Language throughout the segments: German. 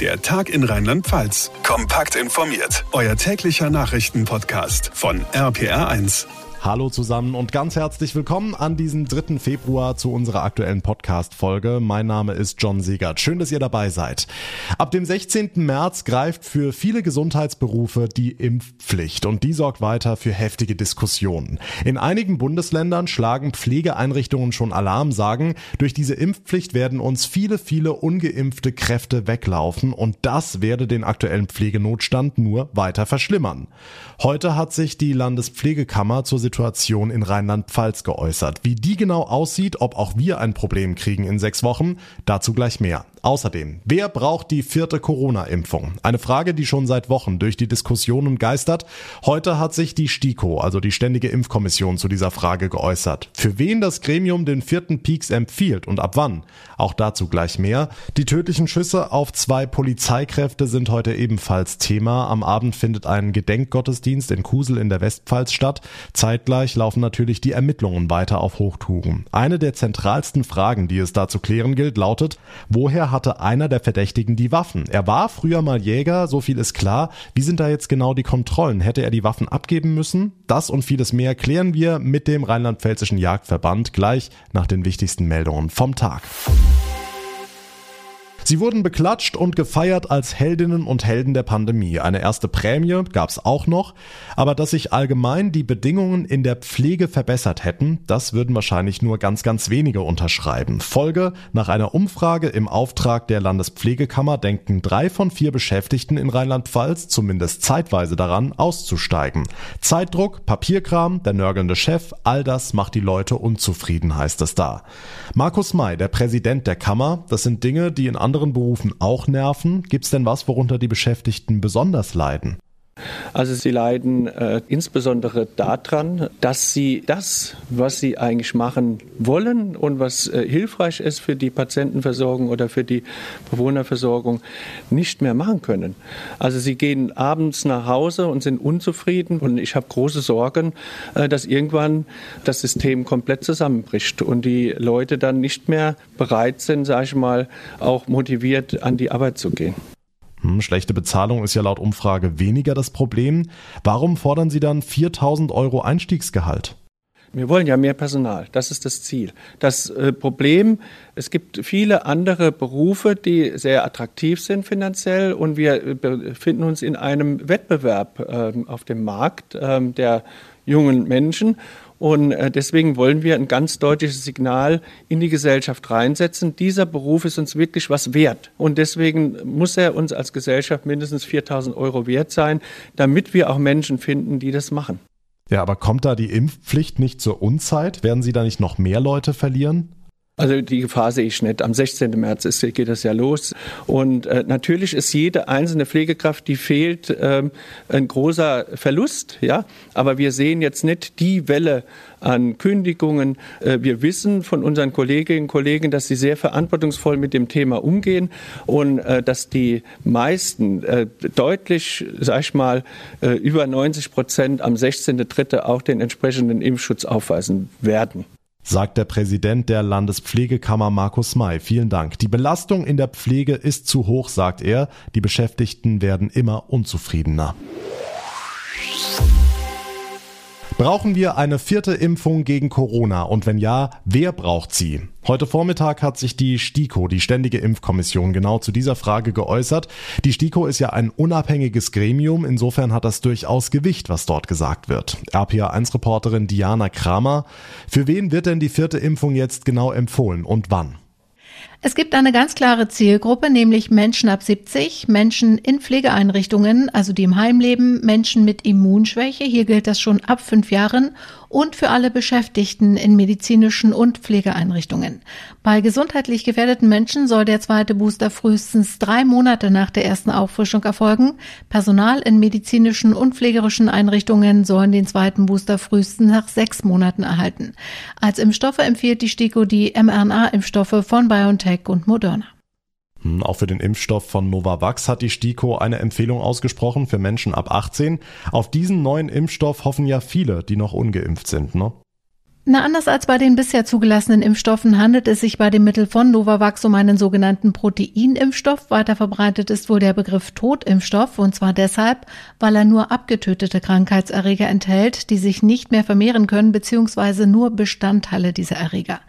Der Tag in Rheinland-Pfalz. Kompakt informiert. Euer täglicher Nachrichtenpodcast von RPR1. Hallo zusammen und ganz herzlich willkommen an diesem 3. Februar zu unserer aktuellen Podcast-Folge. Mein Name ist John Segert. Schön, dass ihr dabei seid. Ab dem 16. März greift für viele Gesundheitsberufe die Impfpflicht und die sorgt weiter für heftige Diskussionen. In einigen Bundesländern schlagen Pflegeeinrichtungen schon Alarm, sagen, durch diese Impfpflicht werden uns viele, viele ungeimpfte Kräfte weglaufen und das werde den aktuellen Pflegenotstand nur weiter verschlimmern. Heute hat sich die Landespflegekammer zur Situation in Rheinland-Pfalz geäußert. Wie die genau aussieht, ob auch wir ein Problem kriegen in sechs Wochen, dazu gleich mehr. Außerdem, wer braucht die vierte Corona-Impfung? Eine Frage, die schon seit Wochen durch die Diskussionen geistert. Heute hat sich die STIKO, also die Ständige Impfkommission, zu dieser Frage geäußert. Für wen das Gremium den vierten Peaks empfiehlt und ab wann? Auch dazu gleich mehr. Die tödlichen Schüsse auf zwei Polizeikräfte sind heute ebenfalls Thema. Am Abend findet ein Gedenkgottesdienst in Kusel in der Westpfalz statt. Zeitgleich laufen natürlich die Ermittlungen weiter auf Hochtouren. Eine der zentralsten Fragen, die es da zu klären gilt, lautet, woher hatte einer der Verdächtigen die Waffen. Er war früher mal Jäger, so viel ist klar. Wie sind da jetzt genau die Kontrollen? Hätte er die Waffen abgeben müssen? Das und vieles mehr klären wir mit dem Rheinland-Pfälzischen Jagdverband gleich nach den wichtigsten Meldungen vom Tag. Sie wurden beklatscht und gefeiert als Heldinnen und Helden der Pandemie. Eine erste Prämie gab's auch noch, aber dass sich allgemein die Bedingungen in der Pflege verbessert hätten, das würden wahrscheinlich nur ganz, ganz wenige unterschreiben. Folge, nach einer Umfrage im Auftrag der Landespflegekammer denken drei von vier Beschäftigten in Rheinland-Pfalz zumindest zeitweise daran, auszusteigen. Zeitdruck, Papierkram, der nörgelnde Chef, all das macht die Leute unzufrieden, heißt es da. Markus May, der Präsident der Kammer, das sind Dinge, die in Berufen auch nerven? Gibt es denn was, worunter die Beschäftigten besonders leiden? Also sie leiden äh, insbesondere daran, dass sie das, was sie eigentlich machen wollen und was äh, hilfreich ist für die Patientenversorgung oder für die Bewohnerversorgung, nicht mehr machen können. Also sie gehen abends nach Hause und sind unzufrieden und ich habe große Sorgen, äh, dass irgendwann das System komplett zusammenbricht und die Leute dann nicht mehr bereit sind, sage ich mal, auch motiviert an die Arbeit zu gehen. Hm, schlechte Bezahlung ist ja laut Umfrage weniger das Problem. Warum fordern Sie dann 4000 Euro Einstiegsgehalt? Wir wollen ja mehr Personal. Das ist das Ziel. Das äh, Problem, es gibt viele andere Berufe, die sehr attraktiv sind finanziell und wir äh, befinden uns in einem Wettbewerb äh, auf dem Markt äh, der jungen Menschen. Und äh, deswegen wollen wir ein ganz deutliches Signal in die Gesellschaft reinsetzen. Dieser Beruf ist uns wirklich was wert. Und deswegen muss er uns als Gesellschaft mindestens 4000 Euro wert sein, damit wir auch Menschen finden, die das machen. Ja, aber kommt da die Impfpflicht nicht zur Unzeit? Werden Sie da nicht noch mehr Leute verlieren? Also die Gefahr sehe ich nicht. Am 16. März ist, geht das ja los. Und äh, natürlich ist jede einzelne Pflegekraft, die fehlt, ähm, ein großer Verlust. Ja, aber wir sehen jetzt nicht die Welle an Kündigungen. Äh, wir wissen von unseren Kolleginnen und Kollegen, dass sie sehr verantwortungsvoll mit dem Thema umgehen und äh, dass die meisten äh, deutlich, sag ich mal, äh, über 90 Prozent am 16.3. auch den entsprechenden Impfschutz aufweisen werden sagt der Präsident der Landespflegekammer Markus May. Vielen Dank. Die Belastung in der Pflege ist zu hoch, sagt er. Die Beschäftigten werden immer unzufriedener. Brauchen wir eine vierte Impfung gegen Corona? Und wenn ja, wer braucht sie? Heute Vormittag hat sich die STIKO, die Ständige Impfkommission, genau zu dieser Frage geäußert. Die STIKO ist ja ein unabhängiges Gremium, insofern hat das durchaus Gewicht, was dort gesagt wird. RPA1-Reporterin Diana Kramer, für wen wird denn die vierte Impfung jetzt genau empfohlen und wann? Es gibt eine ganz klare Zielgruppe, nämlich Menschen ab 70, Menschen in Pflegeeinrichtungen, also die im Heim leben, Menschen mit Immunschwäche, hier gilt das schon ab fünf Jahren, und für alle Beschäftigten in medizinischen und Pflegeeinrichtungen. Bei gesundheitlich gefährdeten Menschen soll der zweite Booster frühestens drei Monate nach der ersten Auffrischung erfolgen. Personal in medizinischen und pflegerischen Einrichtungen sollen den zweiten Booster frühestens nach sechs Monaten erhalten. Als Impfstoffe empfiehlt die STIKO die mRNA-Impfstoffe von BioNTech und Moderna. Hm, auch für den Impfstoff von Novavax hat die STIKO eine Empfehlung ausgesprochen für Menschen ab 18. Auf diesen neuen Impfstoff hoffen ja viele, die noch ungeimpft sind, ne? Na, anders als bei den bisher zugelassenen Impfstoffen handelt es sich bei dem Mittel von Novavax um einen sogenannten Proteinimpfstoff. Weiter verbreitet ist wohl der Begriff Totimpfstoff und zwar deshalb, weil er nur abgetötete Krankheitserreger enthält, die sich nicht mehr vermehren können bzw. nur Bestandteile dieser Erreger.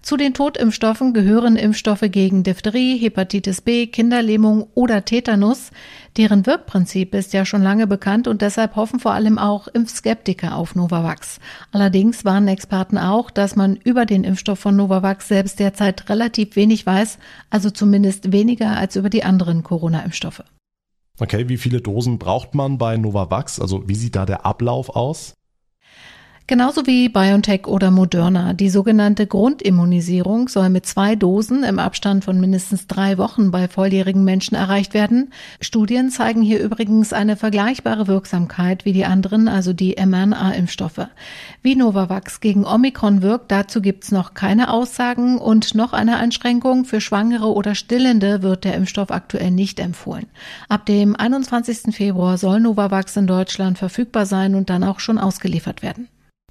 Zu den Totimpfstoffen gehören Impfstoffe gegen Diphtherie, Hepatitis B, Kinderlähmung oder Tetanus. Deren Wirkprinzip ist ja schon lange bekannt und deshalb hoffen vor allem auch Impfskeptiker auf Novavax. Allerdings warnen Experten auch, dass man über den Impfstoff von Novavax selbst derzeit relativ wenig weiß, also zumindest weniger als über die anderen Corona-Impfstoffe. Okay, wie viele Dosen braucht man bei Novavax? Also wie sieht da der Ablauf aus? Genauso wie BioNTech oder Moderna. Die sogenannte Grundimmunisierung soll mit zwei Dosen im Abstand von mindestens drei Wochen bei volljährigen Menschen erreicht werden. Studien zeigen hier übrigens eine vergleichbare Wirksamkeit wie die anderen, also die mRNA-Impfstoffe. Wie Novavax gegen Omikron wirkt, dazu gibt's noch keine Aussagen und noch eine Einschränkung. Für Schwangere oder Stillende wird der Impfstoff aktuell nicht empfohlen. Ab dem 21. Februar soll Novavax in Deutschland verfügbar sein und dann auch schon ausgeliefert werden.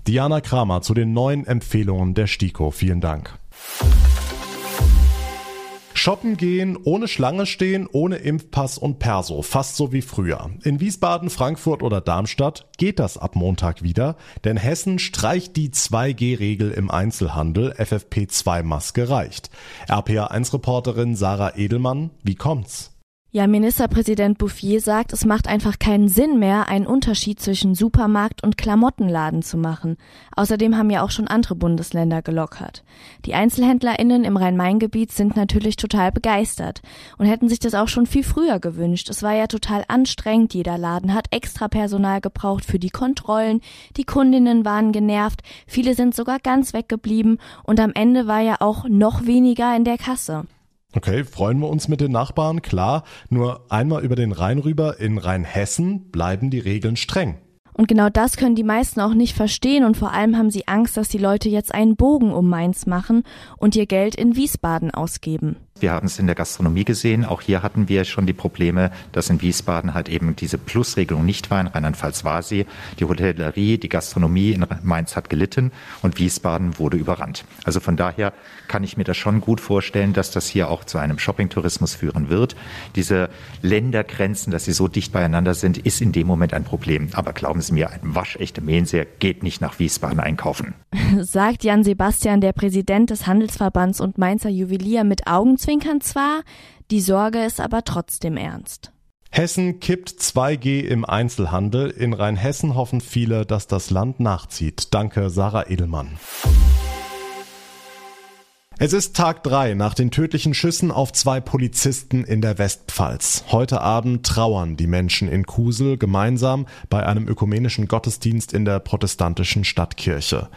Diana Kramer zu den neuen Empfehlungen der STIKO. Vielen Dank. Shoppen gehen, ohne Schlange stehen, ohne Impfpass und Perso, fast so wie früher. In Wiesbaden, Frankfurt oder Darmstadt geht das ab Montag wieder, denn Hessen streicht die 2G-Regel im Einzelhandel, FFP2-Maske reicht. RPA1-Reporterin Sarah Edelmann, wie kommt's? Ja, Ministerpräsident Bouffier sagt, es macht einfach keinen Sinn mehr, einen Unterschied zwischen Supermarkt und Klamottenladen zu machen. Außerdem haben ja auch schon andere Bundesländer gelockert. Die Einzelhändlerinnen im Rhein-Main-Gebiet sind natürlich total begeistert und hätten sich das auch schon viel früher gewünscht. Es war ja total anstrengend, jeder Laden hat extra Personal gebraucht für die Kontrollen, die Kundinnen waren genervt, viele sind sogar ganz weggeblieben und am Ende war ja auch noch weniger in der Kasse. Okay, freuen wir uns mit den Nachbarn, klar. Nur einmal über den Rhein rüber in Rheinhessen bleiben die Regeln streng. Und genau das können die meisten auch nicht verstehen und vor allem haben sie Angst, dass die Leute jetzt einen Bogen um Mainz machen und ihr Geld in Wiesbaden ausgeben. Wir haben es in der Gastronomie gesehen. Auch hier hatten wir schon die Probleme, dass in Wiesbaden halt eben diese Plusregelung nicht war. In Rheinland-Pfalz war sie. Die Hotellerie, die Gastronomie in Mainz hat gelitten und Wiesbaden wurde überrannt. Also von daher kann ich mir das schon gut vorstellen, dass das hier auch zu einem Shoppingtourismus führen wird. Diese Ländergrenzen, dass sie so dicht beieinander sind, ist in dem Moment ein Problem. Aber glauben Sie mir, ein waschechter Mähenseher geht nicht nach Wiesbaden einkaufen. Sagt Jan Sebastian, der Präsident des Handelsverbands und Mainzer Juwelier mit Augenzwinkern Augenzwinkern zwar, die Sorge ist aber trotzdem ernst. Hessen kippt 2G im Einzelhandel. In Rheinhessen hoffen viele, dass das Land nachzieht. Danke, Sarah Edelmann. Es ist Tag drei nach den tödlichen Schüssen auf zwei Polizisten in der Westpfalz. Heute Abend trauern die Menschen in Kusel gemeinsam bei einem ökumenischen Gottesdienst in der protestantischen Stadtkirche.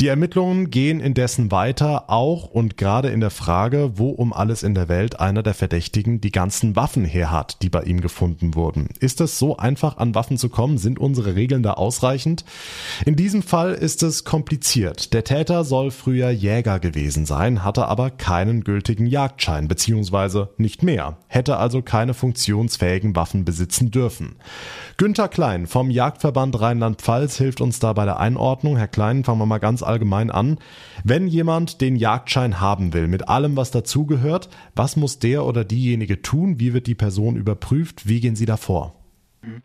Die Ermittlungen gehen indessen weiter, auch und gerade in der Frage, wo um alles in der Welt einer der Verdächtigen die ganzen Waffen her hat, die bei ihm gefunden wurden. Ist es so einfach an Waffen zu kommen? Sind unsere Regeln da ausreichend? In diesem Fall ist es kompliziert. Der Täter soll früher Jäger gewesen sein, hatte aber keinen gültigen Jagdschein bzw. nicht mehr, hätte also keine funktionsfähigen Waffen besitzen dürfen. Günter Klein vom Jagdverband Rheinland-Pfalz hilft uns da bei der Einordnung. Herr Klein, fangen wir mal ganz allgemein an. Wenn jemand den Jagdschein haben will, mit allem, was dazugehört, was muss der oder diejenige tun? Wie wird die Person überprüft? Wie gehen Sie da vor? Mhm.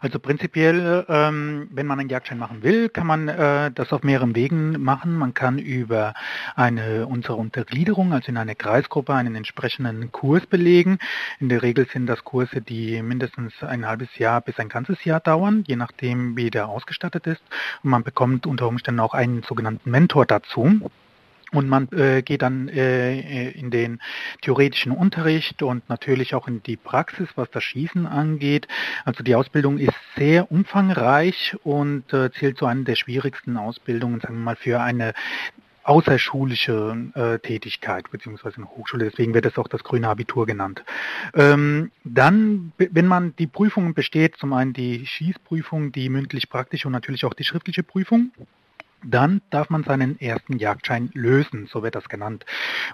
Also prinzipiell, ähm, wenn man einen Jagdschein machen will, kann man äh, das auf mehreren Wegen machen. Man kann über eine unsere Untergliederung, also in eine Kreisgruppe, einen entsprechenden Kurs belegen. In der Regel sind das Kurse, die mindestens ein halbes Jahr bis ein ganzes Jahr dauern, je nachdem, wie der ausgestattet ist. Und man bekommt unter Umständen auch einen sogenannten Mentor dazu. Und man äh, geht dann äh, äh, in den theoretischen Unterricht und natürlich auch in die Praxis, was das Schießen angeht. Also die Ausbildung ist sehr umfangreich und äh, zählt zu einer der schwierigsten Ausbildungen, sagen wir mal, für eine außerschulische äh, Tätigkeit beziehungsweise eine Hochschule. Deswegen wird es auch das grüne Abitur genannt. Ähm, dann, wenn man die Prüfungen besteht, zum einen die Schießprüfung, die mündlich praktische und natürlich auch die schriftliche Prüfung, dann darf man seinen ersten Jagdschein lösen, so wird das genannt.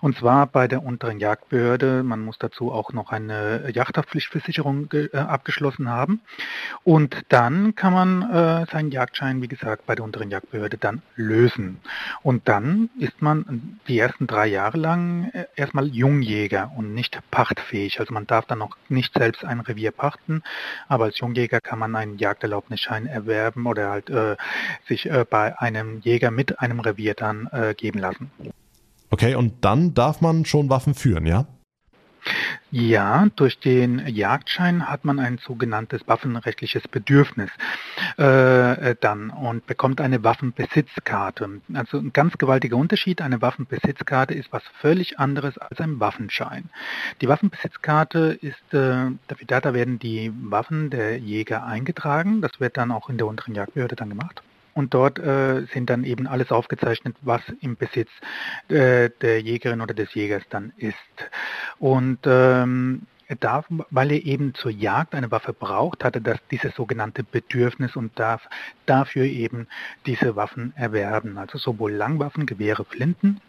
Und zwar bei der unteren Jagdbehörde. Man muss dazu auch noch eine Yachthaftpflichtversicherung äh, abgeschlossen haben. Und dann kann man äh, seinen Jagdschein, wie gesagt, bei der unteren Jagdbehörde dann lösen. Und dann ist man die ersten drei Jahre lang äh, erstmal Jungjäger und nicht pachtfähig. Also man darf dann noch nicht selbst ein Revier pachten, aber als Jungjäger kann man einen Jagderlaubnisschein erwerben oder halt äh, sich äh, bei einem Jäger mit einem Revier dann äh, geben lassen. Okay, und dann darf man schon Waffen führen, ja? Ja, durch den Jagdschein hat man ein sogenanntes waffenrechtliches Bedürfnis äh, äh, dann und bekommt eine Waffenbesitzkarte. Also ein ganz gewaltiger Unterschied. Eine Waffenbesitzkarte ist was völlig anderes als ein Waffenschein. Die Waffenbesitzkarte ist äh, dafür da, da werden die Waffen der Jäger eingetragen. Das wird dann auch in der unteren Jagdbehörde dann gemacht. Und dort äh, sind dann eben alles aufgezeichnet, was im Besitz äh, der Jägerin oder des Jägers dann ist. Und ähm, darf, weil er eben zur Jagd eine Waffe braucht, hat er das, dieses sogenannte Bedürfnis und darf dafür eben diese Waffen erwerben. Also sowohl Langwaffen, Gewehre, Flinten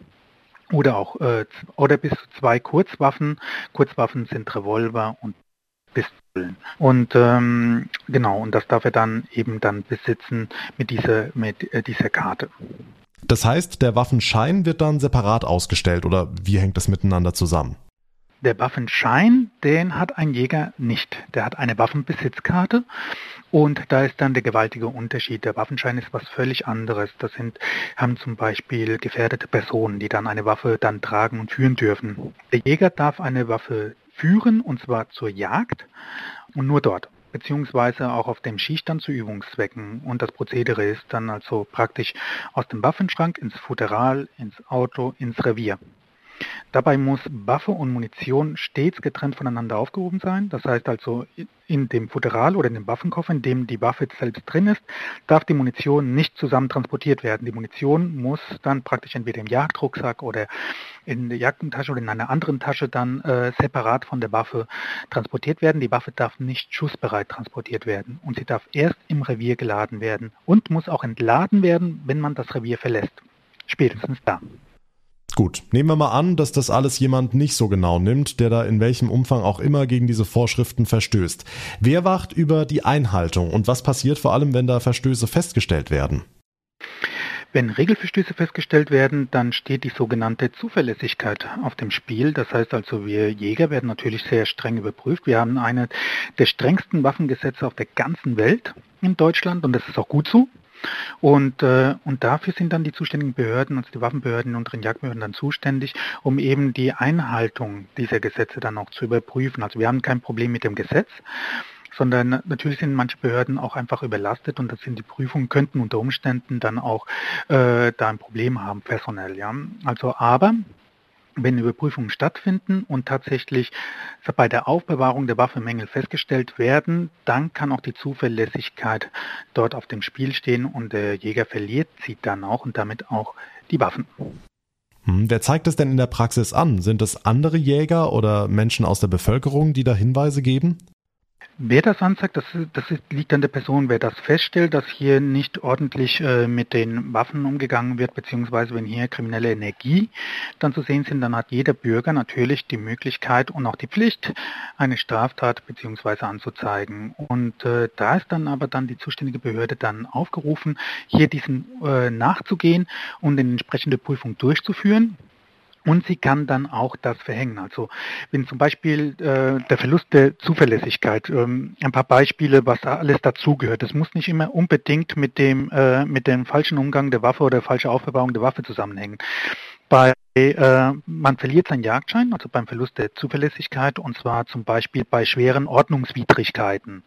oder auch äh, oder bis zu zwei Kurzwaffen. Kurzwaffen sind Revolver und Pistolen. Und ähm, genau, und das darf er dann eben dann besitzen mit dieser, mit äh, dieser Karte. Das heißt, der Waffenschein wird dann separat ausgestellt oder wie hängt das miteinander zusammen? Der Waffenschein, den hat ein Jäger nicht. Der hat eine Waffenbesitzkarte und da ist dann der gewaltige Unterschied. Der Waffenschein ist was völlig anderes. Das sind, haben zum Beispiel gefährdete Personen, die dann eine Waffe dann tragen und führen dürfen. Der Jäger darf eine Waffe führen, und zwar zur Jagd und nur dort beziehungsweise auch auf dem Schießstand zu Übungszwecken. Und das Prozedere ist dann also praktisch aus dem Waffenschrank ins Futteral, ins Auto, ins Revier. Dabei muss Waffe und Munition stets getrennt voneinander aufgehoben sein. Das heißt also, in dem Futteral oder in dem Waffenkoffer, in dem die Waffe selbst drin ist, darf die Munition nicht zusammen transportiert werden. Die Munition muss dann praktisch entweder im Jagdrucksack oder in der Jagdentasche oder in einer anderen Tasche dann äh, separat von der Waffe transportiert werden. Die Waffe darf nicht schussbereit transportiert werden und sie darf erst im Revier geladen werden und muss auch entladen werden, wenn man das Revier verlässt. Spätestens da. Gut, nehmen wir mal an, dass das alles jemand nicht so genau nimmt, der da in welchem Umfang auch immer gegen diese Vorschriften verstößt. Wer wacht über die Einhaltung und was passiert vor allem, wenn da Verstöße festgestellt werden? Wenn Regelverstöße festgestellt werden, dann steht die sogenannte Zuverlässigkeit auf dem Spiel. Das heißt also, wir Jäger werden natürlich sehr streng überprüft. Wir haben eine der strengsten Waffengesetze auf der ganzen Welt in Deutschland und das ist auch gut so. Und, äh, und dafür sind dann die zuständigen Behörden, also die Waffenbehörden und den Jagdbehörden dann zuständig, um eben die Einhaltung dieser Gesetze dann auch zu überprüfen. Also wir haben kein Problem mit dem Gesetz sondern natürlich sind manche Behörden auch einfach überlastet und das sind die Prüfungen könnten unter Umständen dann auch äh, da ein Problem haben personell. Ja, also aber wenn Überprüfungen stattfinden und tatsächlich bei der Aufbewahrung der Waffe Mängel festgestellt werden, dann kann auch die Zuverlässigkeit dort auf dem Spiel stehen und der Jäger verliert sie dann auch und damit auch die Waffen. Hm, wer zeigt es denn in der Praxis an? Sind es andere Jäger oder Menschen aus der Bevölkerung, die da Hinweise geben? Wer das anzeigt, das, das liegt an der Person. Wer das feststellt, dass hier nicht ordentlich äh, mit den Waffen umgegangen wird, beziehungsweise wenn hier kriminelle Energie dann zu sehen sind, dann hat jeder Bürger natürlich die Möglichkeit und auch die Pflicht, eine Straftat beziehungsweise anzuzeigen. Und äh, da ist dann aber dann die zuständige Behörde dann aufgerufen, hier diesen äh, nachzugehen und eine entsprechende Prüfung durchzuführen. Und sie kann dann auch das verhängen. Also wenn zum Beispiel äh, der Verlust der Zuverlässigkeit, ähm, ein paar Beispiele, was alles dazugehört. Das muss nicht immer unbedingt mit dem, äh, mit dem falschen Umgang der Waffe oder falscher Aufbewahrung der Waffe zusammenhängen. Bei man verliert seinen Jagdschein, also beim Verlust der Zuverlässigkeit, und zwar zum Beispiel bei schweren Ordnungswidrigkeiten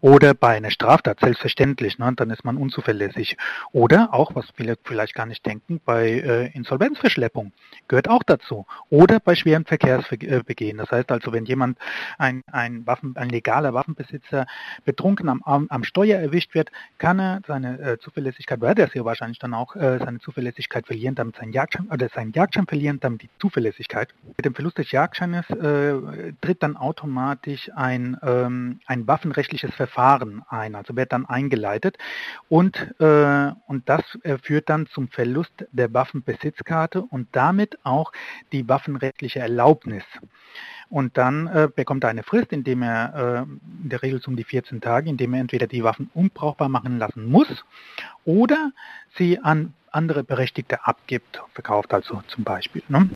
oder bei einer Straftat, selbstverständlich, ne, dann ist man unzuverlässig. Oder auch, was viele vielleicht gar nicht denken, bei äh, Insolvenzverschleppung gehört auch dazu. Oder bei schweren Verkehrsbegehen. Das heißt also, wenn jemand, ein, ein, Waffen, ein legaler Waffenbesitzer, betrunken am, am, am Steuer erwischt wird, kann er seine äh, Zuverlässigkeit, wird er sehr wahrscheinlich dann auch äh, seine Zuverlässigkeit verlieren, damit sein Jagdschein oder sein Jagd Jagdschein verlieren dann die Zuverlässigkeit. Mit dem Verlust des Jagdscheines äh, tritt dann automatisch ein, ähm, ein waffenrechtliches Verfahren ein, also wird dann eingeleitet und, äh, und das äh, führt dann zum Verlust der Waffenbesitzkarte und damit auch die waffenrechtliche Erlaubnis. Und dann äh, bekommt er eine Frist, indem er äh, in der Regel um die 14 Tage, indem er entweder die Waffen unbrauchbar machen lassen muss oder sie an andere Berechtigte abgibt, verkauft also zum Beispiel. Ne?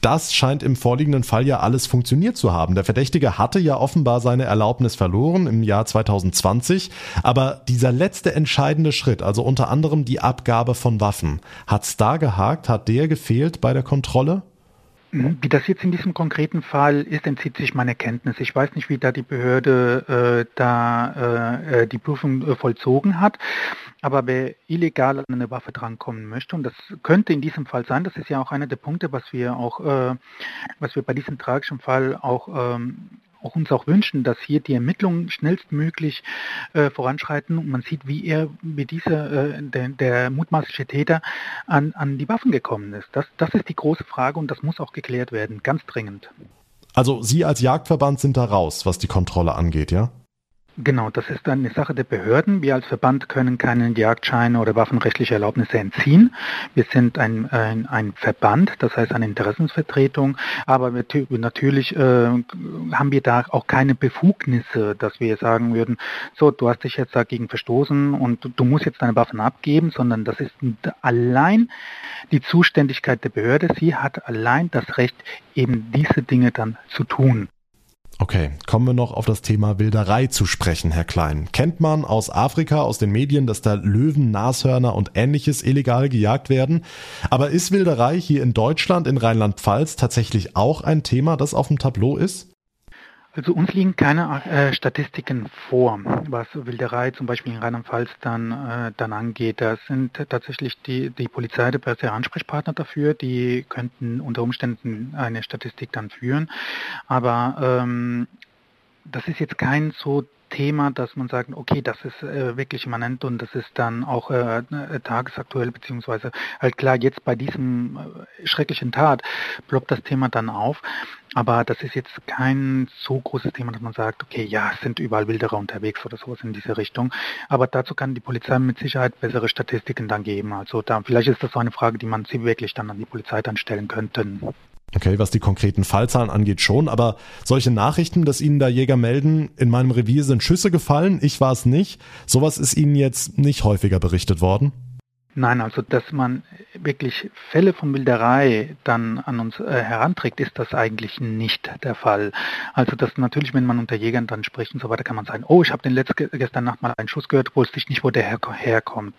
Das scheint im vorliegenden Fall ja alles funktioniert zu haben. Der Verdächtige hatte ja offenbar seine Erlaubnis verloren im Jahr 2020, aber dieser letzte entscheidende Schritt, also unter anderem die Abgabe von Waffen, hat's da gehakt, hat der gefehlt bei der Kontrolle? Mhm. Wie das jetzt in diesem konkreten Fall ist, entzieht sich meine Kenntnis. Ich weiß nicht, wie da die Behörde äh, da äh, äh die Prüfung äh, vollzogen hat. Aber wer illegal an eine Waffe drankommen möchte, und das könnte in diesem Fall sein, das ist ja auch einer der Punkte, was wir auch, äh, was wir bei diesem tragischen Fall auch ähm, auch uns auch wünschen, dass hier die Ermittlungen schnellstmöglich äh, voranschreiten und man sieht, wie er, wie dieser, äh, der, der mutmaßliche Täter an, an die Waffen gekommen ist. Das, das ist die große Frage und das muss auch geklärt werden, ganz dringend. Also Sie als Jagdverband sind da raus, was die Kontrolle angeht, ja? Genau, das ist eine Sache der Behörden. Wir als Verband können keinen Jagdscheine oder waffenrechtliche Erlaubnisse entziehen. Wir sind ein, ein, ein Verband, das heißt eine Interessensvertretung, aber wir, natürlich äh, haben wir da auch keine Befugnisse, dass wir sagen würden, so, du hast dich jetzt dagegen verstoßen und du, du musst jetzt deine Waffen abgeben, sondern das ist allein die Zuständigkeit der Behörde. Sie hat allein das Recht, eben diese Dinge dann zu tun. Okay, kommen wir noch auf das Thema Wilderei zu sprechen, Herr Klein. Kennt man aus Afrika, aus den Medien, dass da Löwen, Nashörner und ähnliches illegal gejagt werden? Aber ist Wilderei hier in Deutschland, in Rheinland-Pfalz tatsächlich auch ein Thema, das auf dem Tableau ist? Also uns liegen keine äh, Statistiken vor, was Wilderei zum Beispiel in Rheinland-Pfalz dann, äh, dann angeht. Da sind tatsächlich die, die Polizei der beste Ansprechpartner dafür. Die könnten unter Umständen eine Statistik dann führen. Aber ähm, das ist jetzt kein so Thema, dass man sagt, okay, das ist äh, wirklich immanent und das ist dann auch äh, äh, tagesaktuell, beziehungsweise halt klar, jetzt bei diesem äh, schrecklichen Tat ploppt das Thema dann auf. Aber das ist jetzt kein so großes Thema, dass man sagt, okay, ja, es sind überall Wilderer unterwegs oder sowas in diese Richtung. Aber dazu kann die Polizei mit Sicherheit bessere Statistiken dann geben. Also da, vielleicht ist das so eine Frage, die man sie wirklich dann an die Polizei dann stellen könnte. Okay, was die konkreten Fallzahlen angeht schon, aber solche Nachrichten, dass Ihnen da Jäger melden, in meinem Revier sind Schüsse gefallen, ich war es nicht, sowas ist Ihnen jetzt nicht häufiger berichtet worden? Nein, also dass man wirklich Fälle von Wilderei dann an uns äh, heranträgt, ist das eigentlich nicht der Fall. Also dass natürlich, wenn man unter Jägern dann spricht und so weiter, kann man sagen, oh, ich habe den letzten gestern Nacht mal einen Schuss gehört, wusste ich nicht, wo der her herkommt.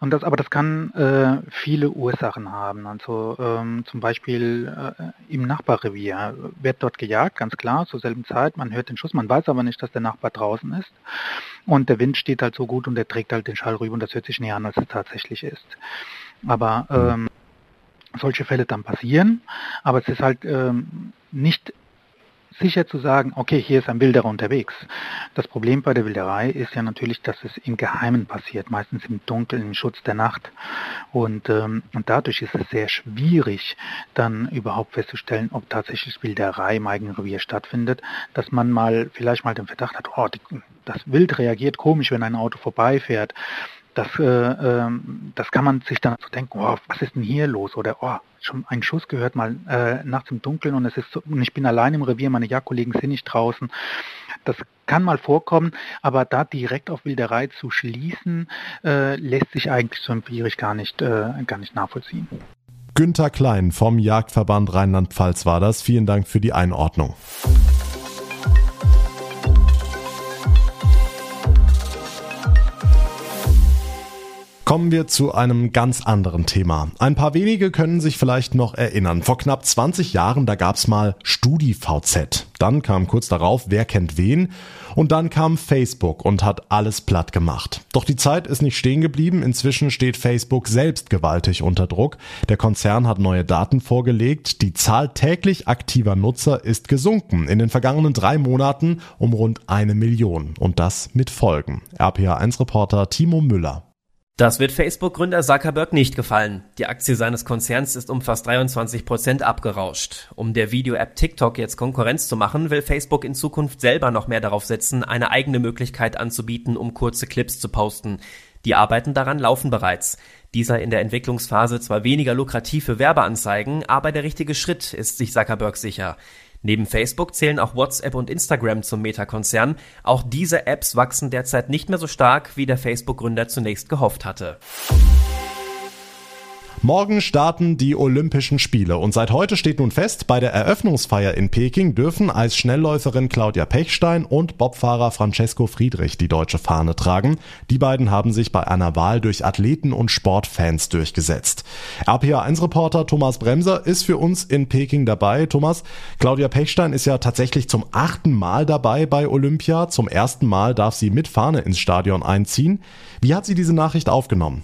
Und das, aber das kann äh, viele Ursachen haben. Also ähm, zum Beispiel äh, im Nachbarrevier wird dort gejagt, ganz klar, zur selben Zeit. Man hört den Schuss, man weiß aber nicht, dass der Nachbar draußen ist. Und der Wind steht halt so gut und der trägt halt den Schall rüber und das hört sich näher an, als es tatsächlich ist. Aber ähm, solche Fälle dann passieren, aber es ist halt ähm, nicht sicher zu sagen, okay, hier ist ein Wilderer unterwegs. Das Problem bei der Wilderei ist ja natürlich, dass es im Geheimen passiert, meistens im Dunkeln, im Schutz der Nacht. Und, ähm, und dadurch ist es sehr schwierig, dann überhaupt festzustellen, ob tatsächlich Wilderei im eigenen Revier stattfindet, dass man mal vielleicht mal den Verdacht hat, oh, die, das Wild reagiert komisch, wenn ein Auto vorbeifährt das, äh, äh, das kann man sich dann so denken, oh, was ist denn hier los? Oder oh, schon ein Schuss gehört mal äh, nachts im Dunkeln und es ist so, und ich bin allein im Revier, meine Jagdkollegen sind nicht draußen. Das kann mal vorkommen, aber da direkt auf Wilderei zu schließen, äh, lässt sich eigentlich so empirisch gar nicht, äh, gar nicht nachvollziehen. Günther Klein vom Jagdverband Rheinland-Pfalz war das. Vielen Dank für die Einordnung. Kommen wir zu einem ganz anderen Thema. Ein paar wenige können sich vielleicht noch erinnern. Vor knapp 20 Jahren, da gab's mal StudiVZ. Dann kam kurz darauf Wer kennt wen? Und dann kam Facebook und hat alles platt gemacht. Doch die Zeit ist nicht stehen geblieben. Inzwischen steht Facebook selbst gewaltig unter Druck. Der Konzern hat neue Daten vorgelegt. Die Zahl täglich aktiver Nutzer ist gesunken. In den vergangenen drei Monaten um rund eine Million. Und das mit Folgen. RPA1-Reporter Timo Müller. Das wird Facebook-Gründer Zuckerberg nicht gefallen. Die Aktie seines Konzerns ist um fast 23 Prozent abgerauscht. Um der Video-App TikTok jetzt Konkurrenz zu machen, will Facebook in Zukunft selber noch mehr darauf setzen, eine eigene Möglichkeit anzubieten, um kurze Clips zu posten. Die Arbeiten daran laufen bereits. Dieser in der Entwicklungsphase zwar weniger lukrative Werbeanzeigen, aber der richtige Schritt ist sich Zuckerberg sicher. Neben Facebook zählen auch WhatsApp und Instagram zum Meta-Konzern. Auch diese Apps wachsen derzeit nicht mehr so stark, wie der Facebook-Gründer zunächst gehofft hatte. Morgen starten die Olympischen Spiele und seit heute steht nun fest, bei der Eröffnungsfeier in Peking dürfen Eisschnellläuferin Claudia Pechstein und Bobfahrer Francesco Friedrich die deutsche Fahne tragen. Die beiden haben sich bei einer Wahl durch Athleten und Sportfans durchgesetzt. RPA1-Reporter Thomas Bremser ist für uns in Peking dabei. Thomas, Claudia Pechstein ist ja tatsächlich zum achten Mal dabei bei Olympia. Zum ersten Mal darf sie mit Fahne ins Stadion einziehen. Wie hat sie diese Nachricht aufgenommen?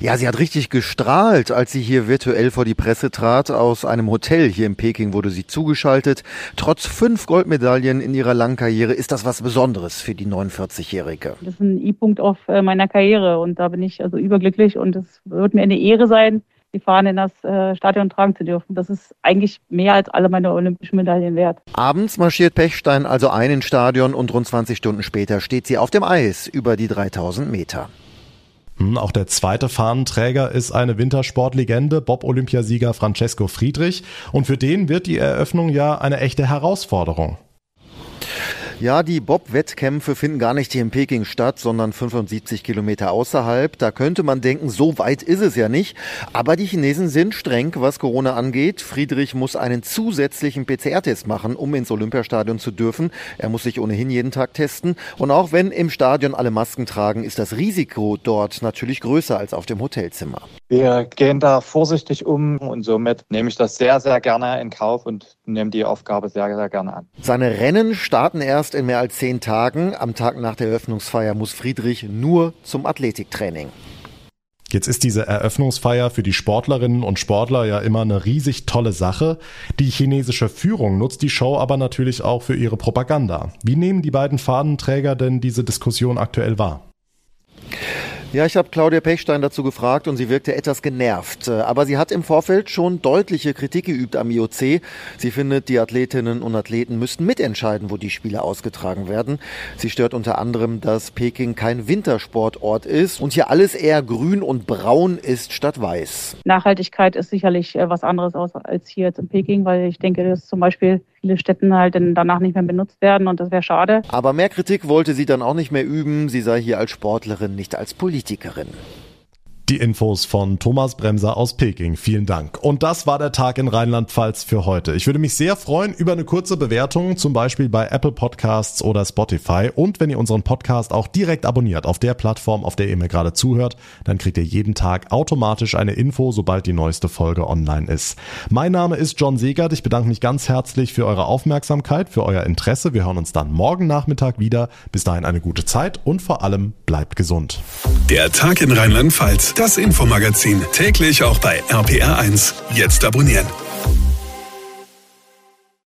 Ja, sie hat richtig gestrahlt, als sie hier virtuell vor die Presse trat. Aus einem Hotel hier in Peking wurde sie zugeschaltet. Trotz fünf Goldmedaillen in ihrer langen Karriere ist das was Besonderes für die 49-Jährige. Das ist ein I-Punkt auf äh, meiner Karriere und da bin ich also überglücklich und es wird mir eine Ehre sein, die Fahne in das äh, Stadion tragen zu dürfen. Das ist eigentlich mehr als alle meine olympischen Medaillen wert. Abends marschiert Pechstein also ein ins Stadion und rund 20 Stunden später steht sie auf dem Eis über die 3000 Meter. Hm, auch der zweite Fahnenträger ist eine Wintersportlegende, Bob-Olympiasieger Francesco Friedrich. Und für den wird die Eröffnung ja eine echte Herausforderung. Ja, die Bob-Wettkämpfe finden gar nicht hier in Peking statt, sondern 75 Kilometer außerhalb. Da könnte man denken, so weit ist es ja nicht. Aber die Chinesen sind streng, was Corona angeht. Friedrich muss einen zusätzlichen PCR-Test machen, um ins Olympiastadion zu dürfen. Er muss sich ohnehin jeden Tag testen. Und auch wenn im Stadion alle Masken tragen, ist das Risiko dort natürlich größer als auf dem Hotelzimmer. Wir gehen da vorsichtig um und somit nehme ich das sehr, sehr gerne in Kauf und nehme die Aufgabe sehr, sehr gerne an. Seine Rennen starten erst in mehr als zehn Tagen. Am Tag nach der Eröffnungsfeier muss Friedrich nur zum Athletiktraining. Jetzt ist diese Eröffnungsfeier für die Sportlerinnen und Sportler ja immer eine riesig tolle Sache. Die chinesische Führung nutzt die Show aber natürlich auch für ihre Propaganda. Wie nehmen die beiden Fahnenträger denn diese Diskussion aktuell wahr? Ja, ich habe Claudia Pechstein dazu gefragt und sie wirkte etwas genervt. Äh, aber sie hat im Vorfeld schon deutliche Kritik geübt am IOC. Sie findet, die Athletinnen und Athleten müssten mitentscheiden, wo die Spiele ausgetragen werden. Sie stört unter anderem, dass Peking kein Wintersportort ist und hier alles eher grün und braun ist statt weiß. Nachhaltigkeit ist sicherlich äh, was anderes als hier jetzt in Peking, weil ich denke, dass zum Beispiel viele Städten halt danach nicht mehr benutzt werden und das wäre schade. Aber mehr Kritik wollte sie dann auch nicht mehr üben. Sie sei hier als Sportlerin, nicht als Politikerin. Politikerin. Die Infos von Thomas Bremser aus Peking. Vielen Dank. Und das war der Tag in Rheinland-Pfalz für heute. Ich würde mich sehr freuen über eine kurze Bewertung, zum Beispiel bei Apple Podcasts oder Spotify. Und wenn ihr unseren Podcast auch direkt abonniert auf der Plattform, auf der ihr mir gerade zuhört, dann kriegt ihr jeden Tag automatisch eine Info, sobald die neueste Folge online ist. Mein Name ist John Segert. Ich bedanke mich ganz herzlich für eure Aufmerksamkeit, für euer Interesse. Wir hören uns dann morgen Nachmittag wieder. Bis dahin eine gute Zeit und vor allem bleibt gesund. Der Tag in Rheinland-Pfalz das Infomagazin. Täglich auch bei RPR1. Jetzt abonnieren.